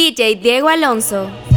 DJ Diego Alonso.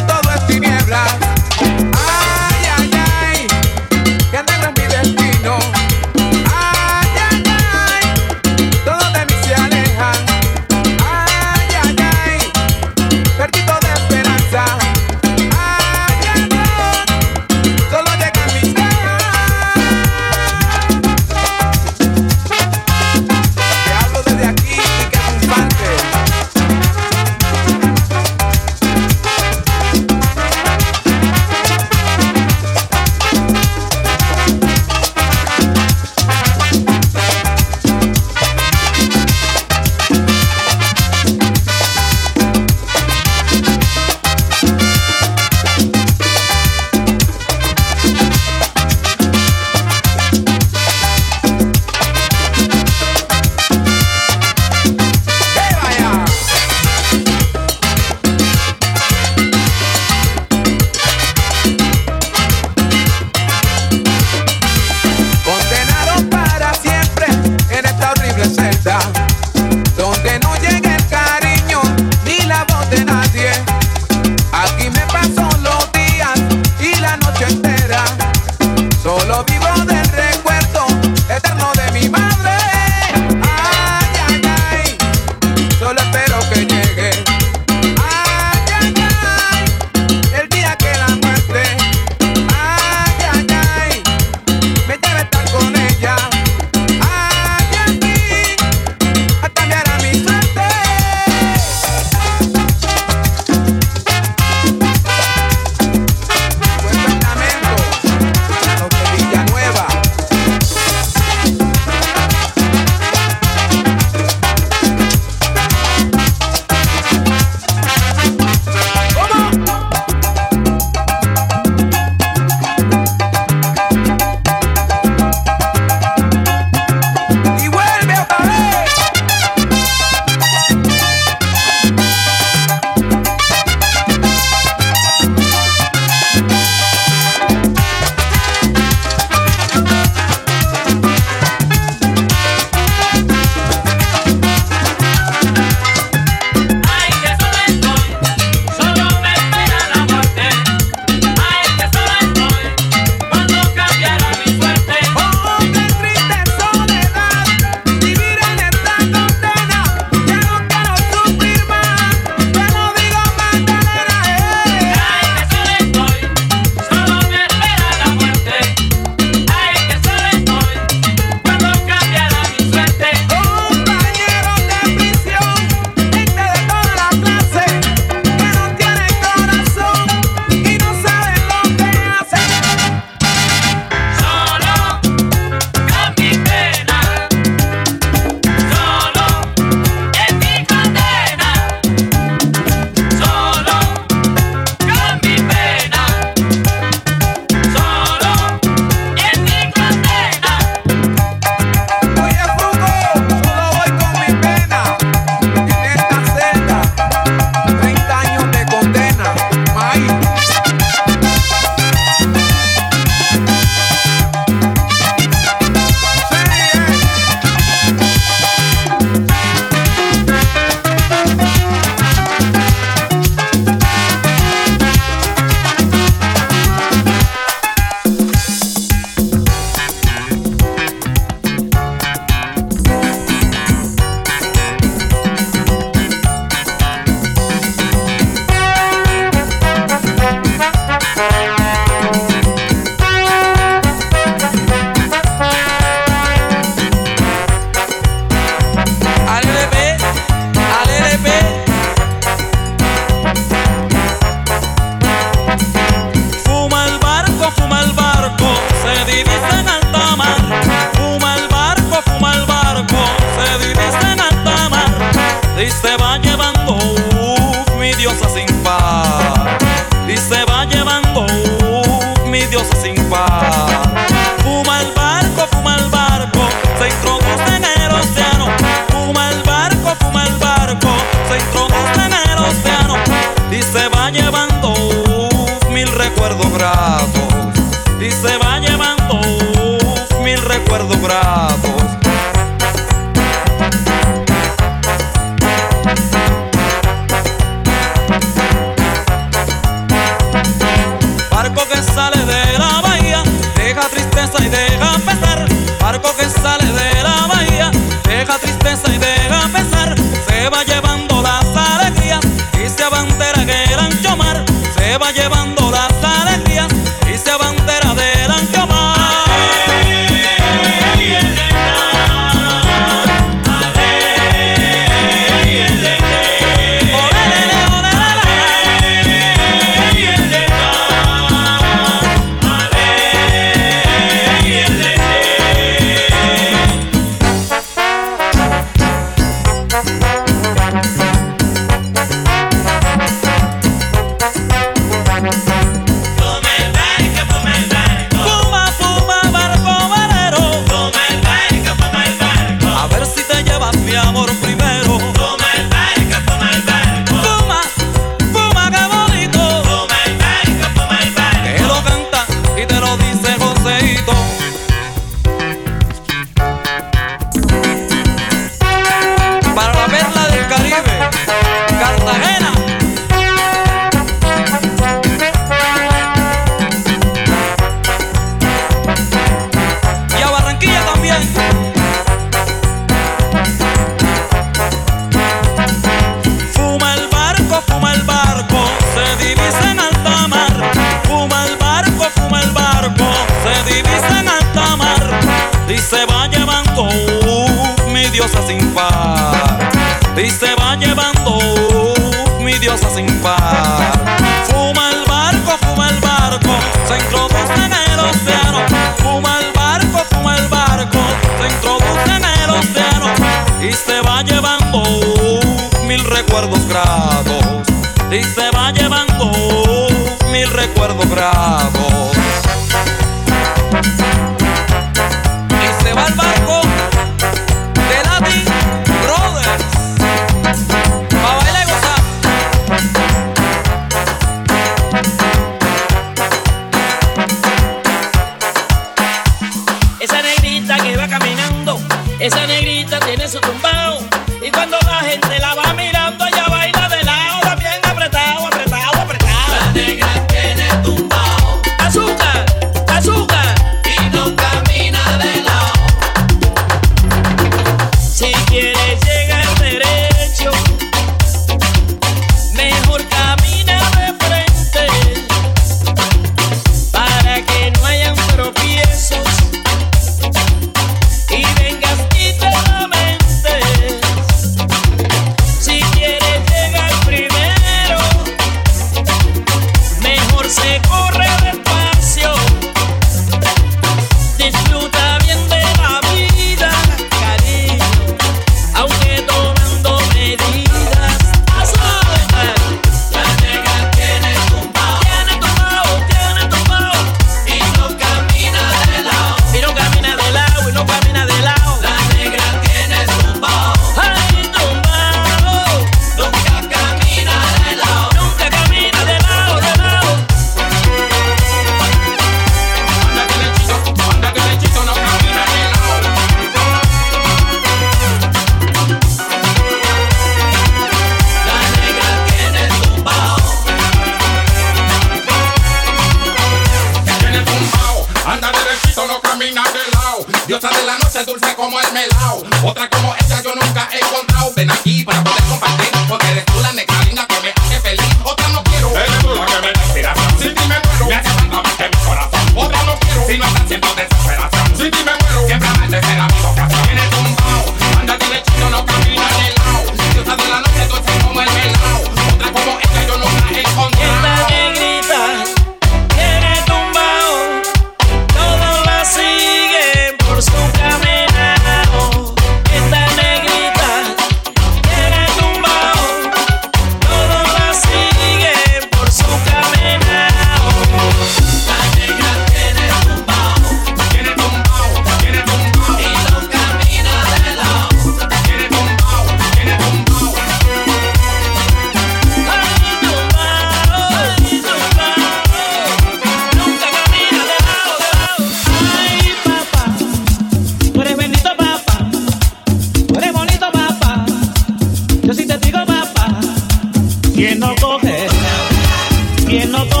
que no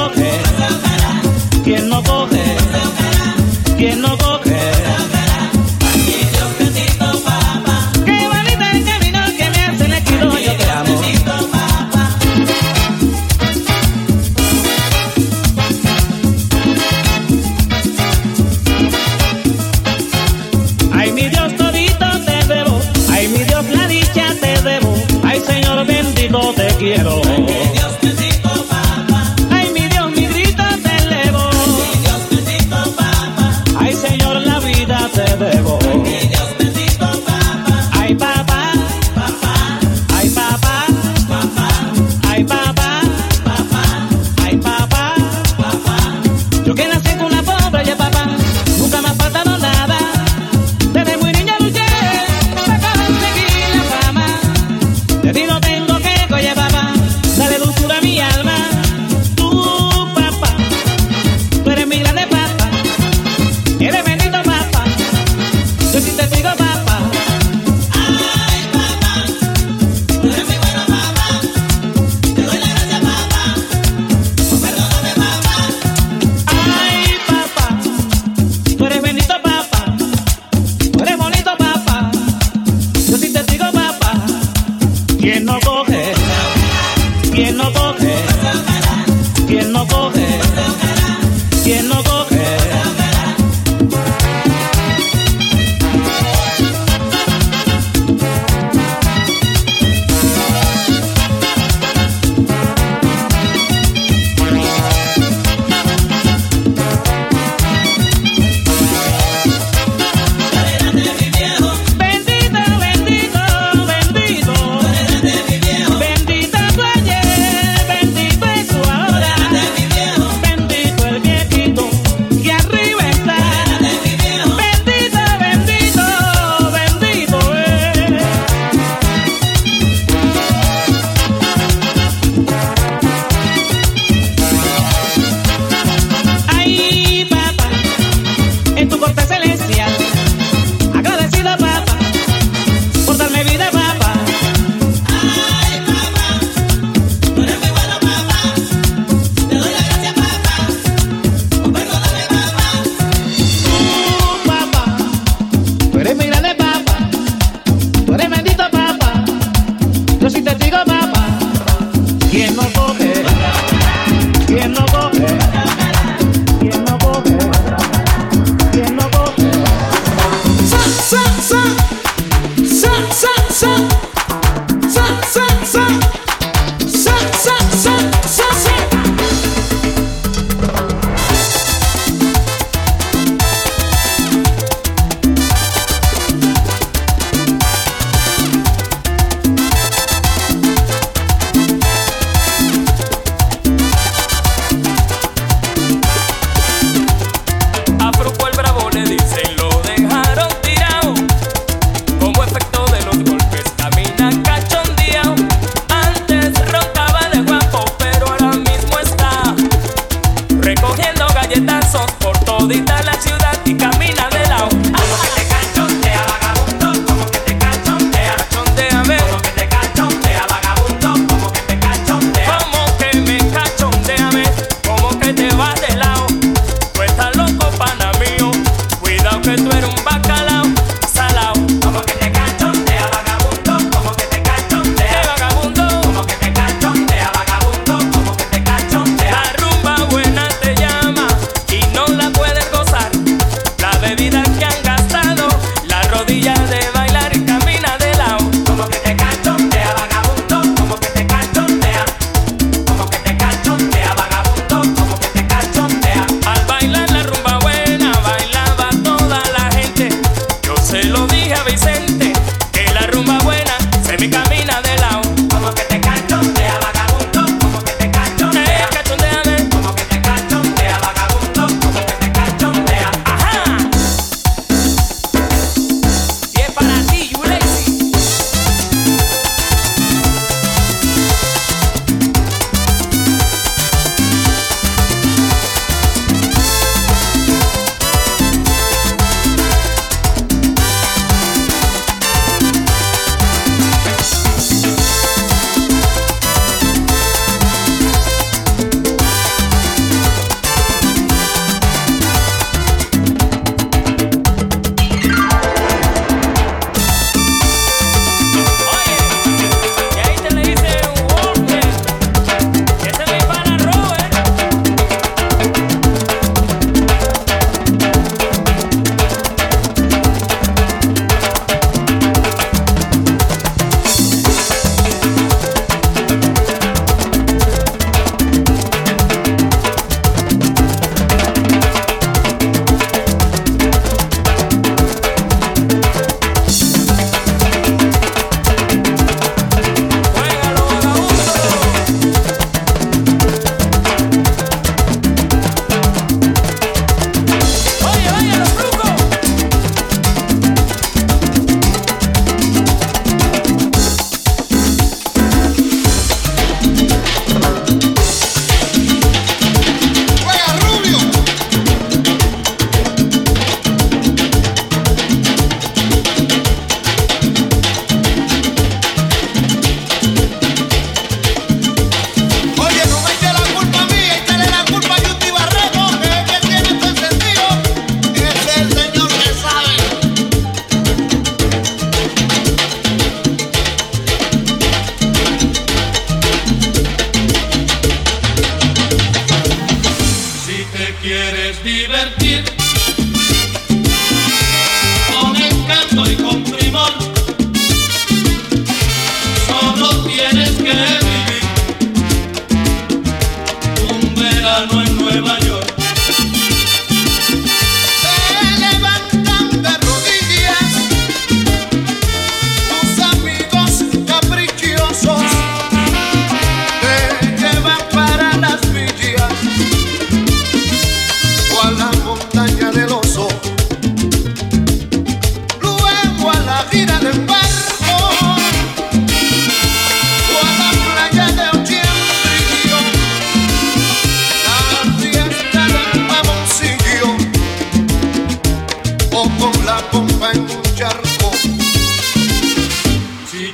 no toca.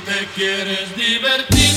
te quieres divertir.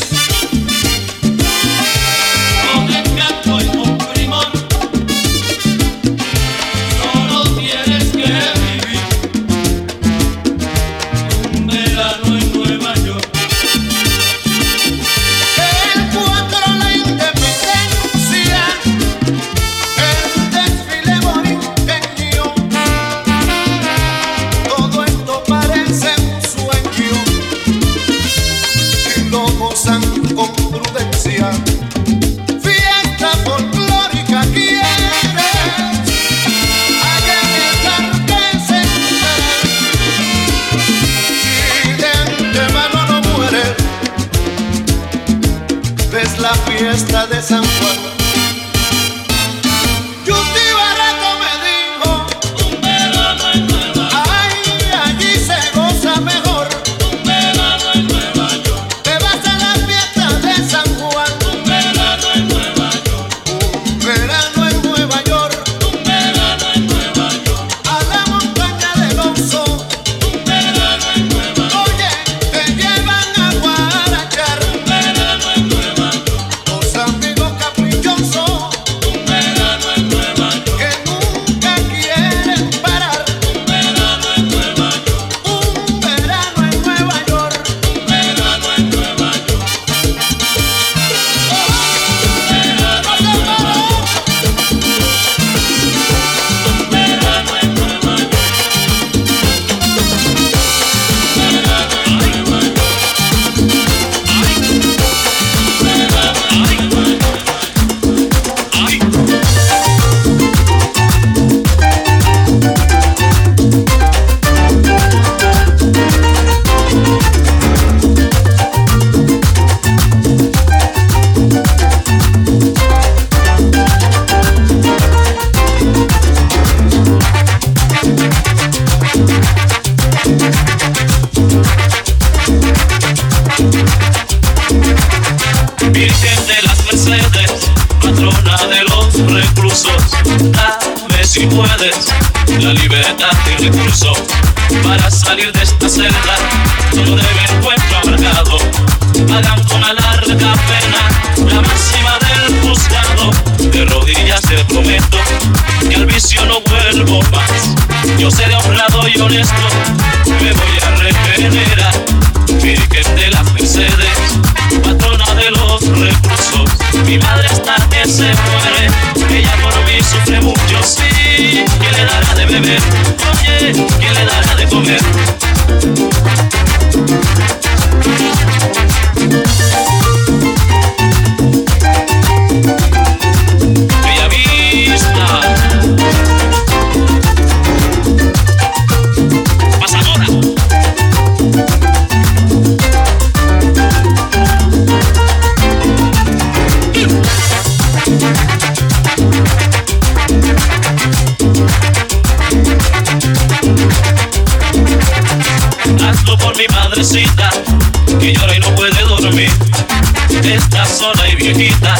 viejita,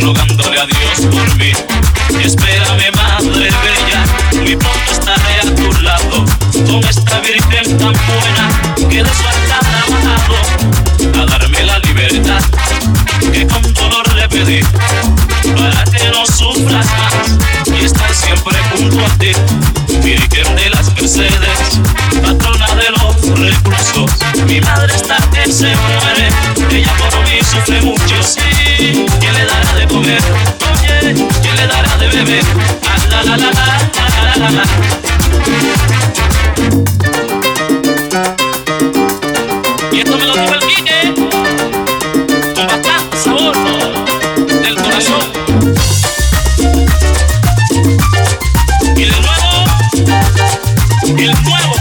rogándole a Dios por mí. y Espérame, madre bella, mi pronto estaré a tu lado, con esta virgen tan buena que de su altar ha a darme la libertad que con dolor le pedí, para que no sufras más y estar siempre junto a ti. mueve. La la la la. Y esto me lo dijo el Quique con bastante sabor del corazón. Y de nuevo, el nuevo.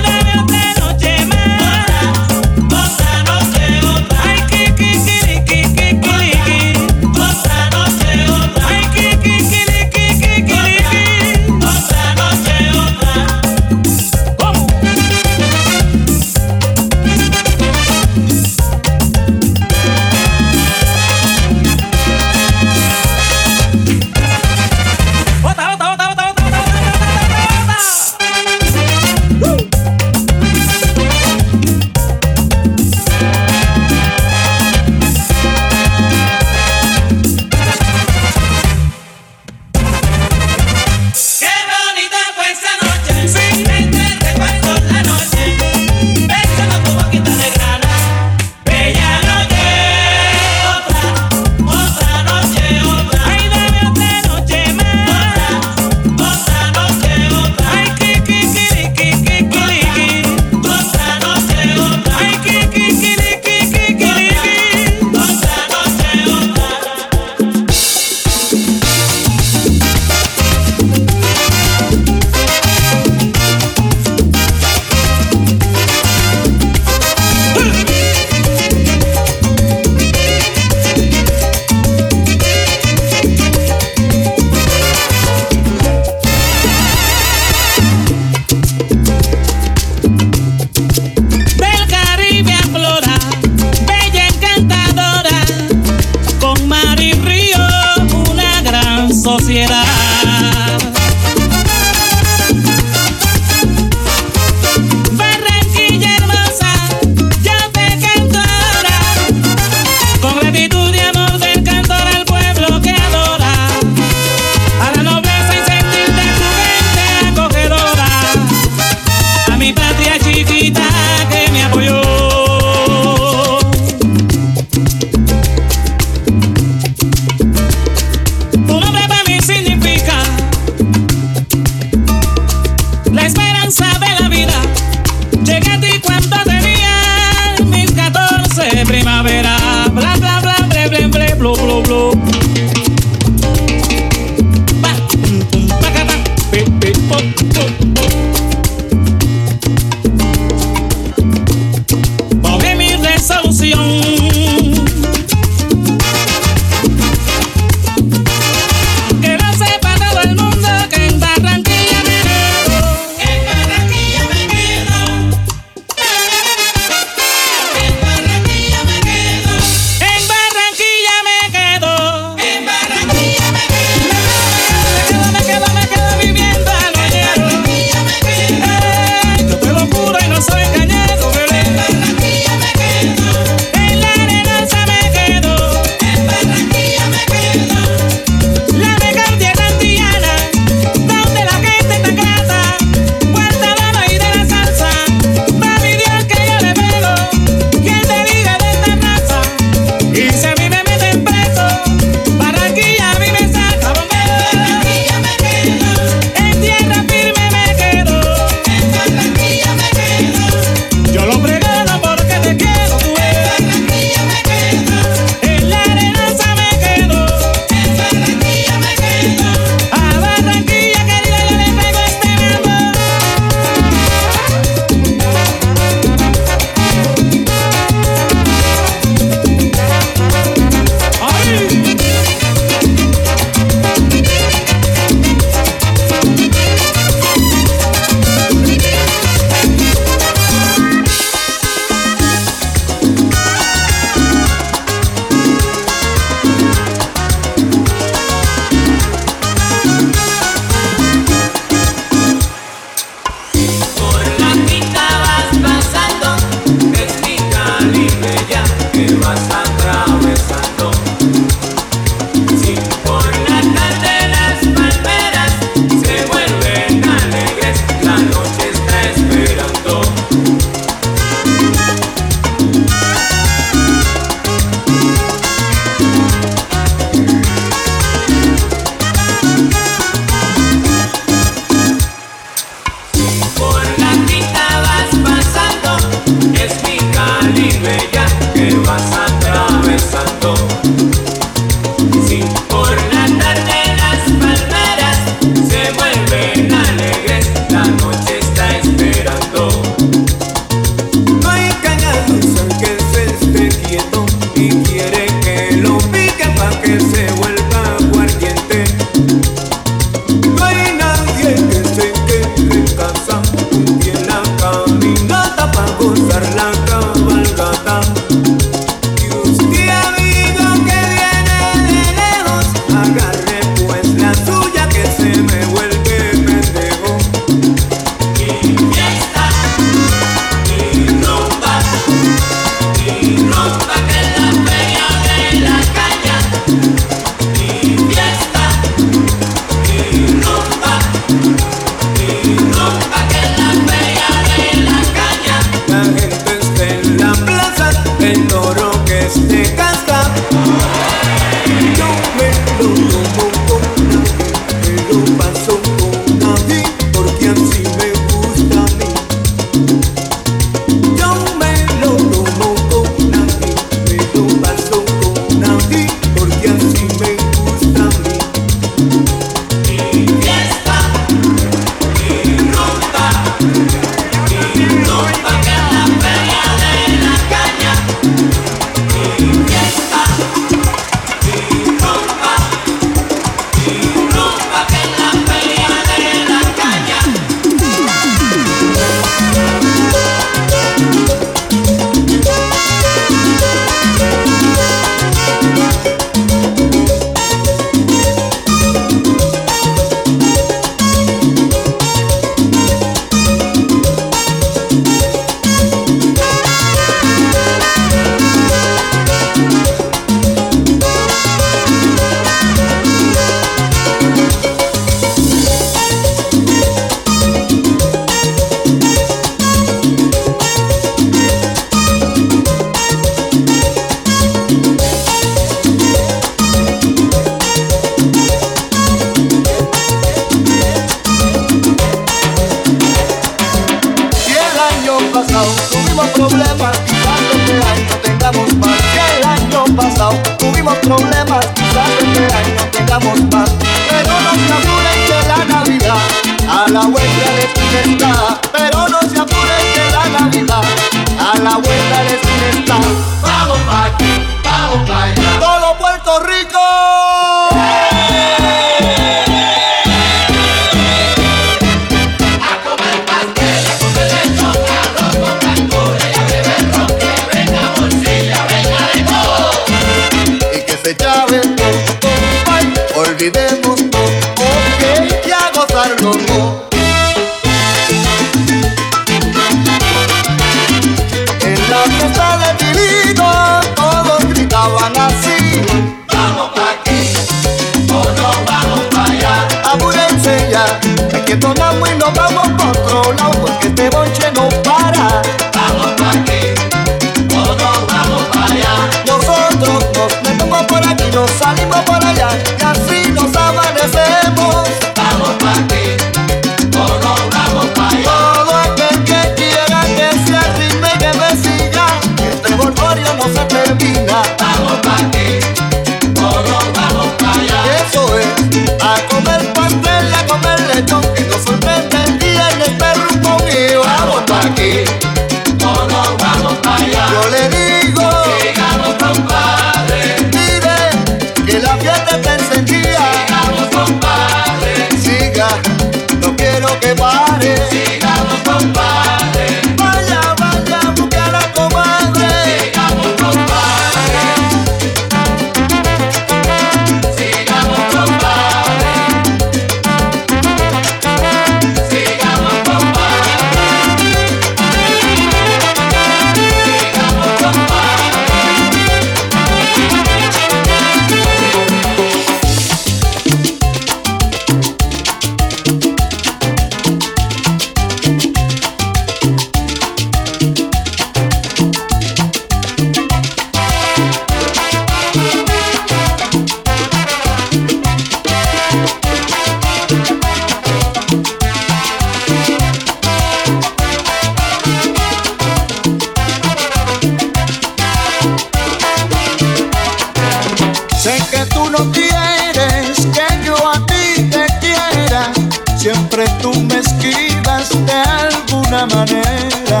no quieres que yo a ti te quiera, siempre tú me esquivas de alguna manera.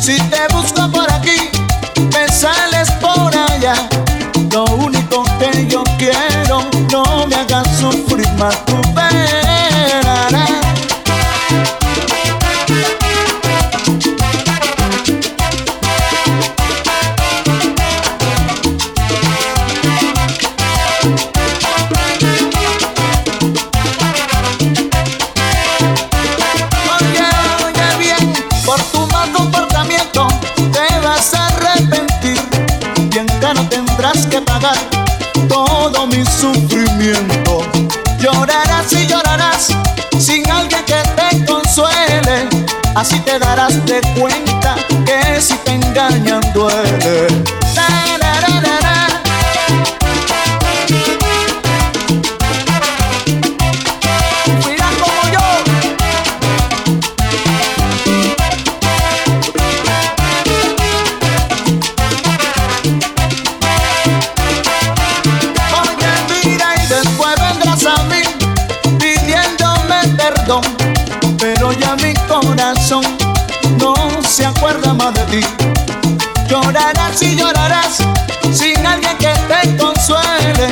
Si te busco por aquí, te sales por allá. Lo único que yo quiero, no me hagas sufrir más. así llorarás sin alguien que te consuele.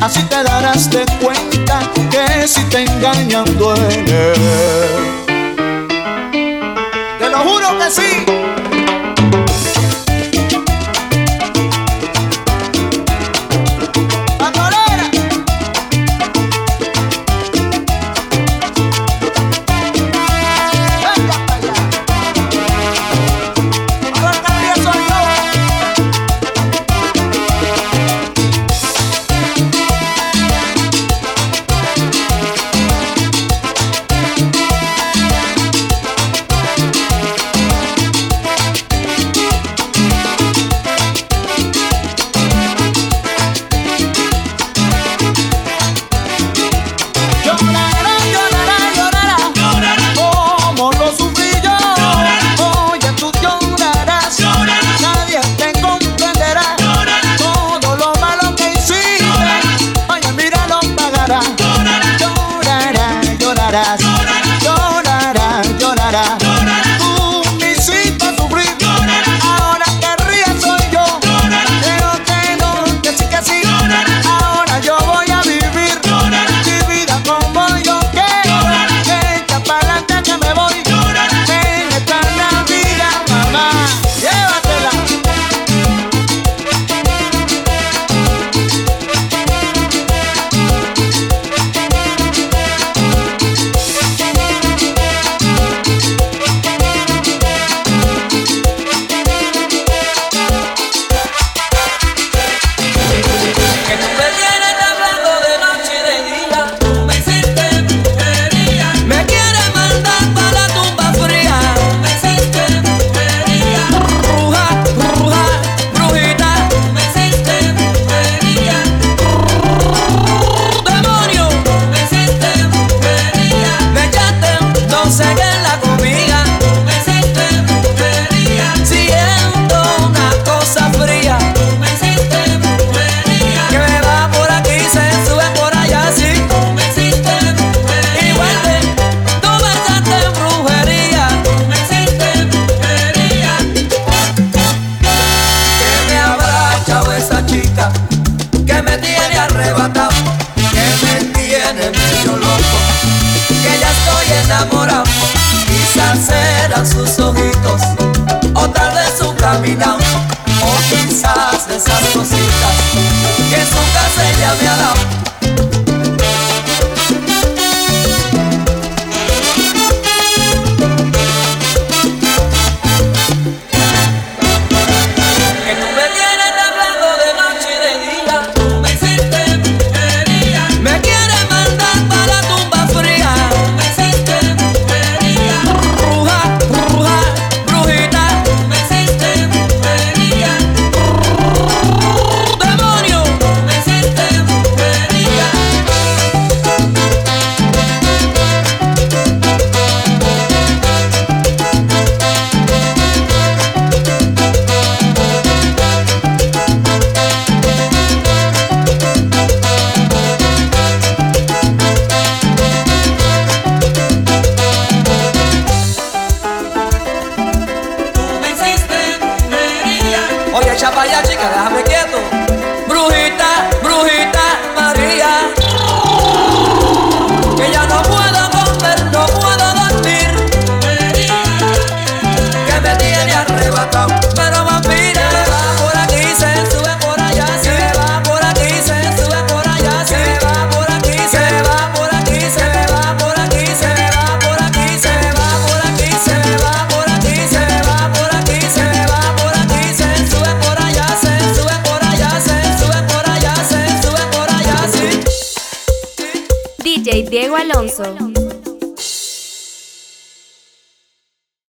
Así te darás de cuenta que si te engañan duele. Te lo juro que sí.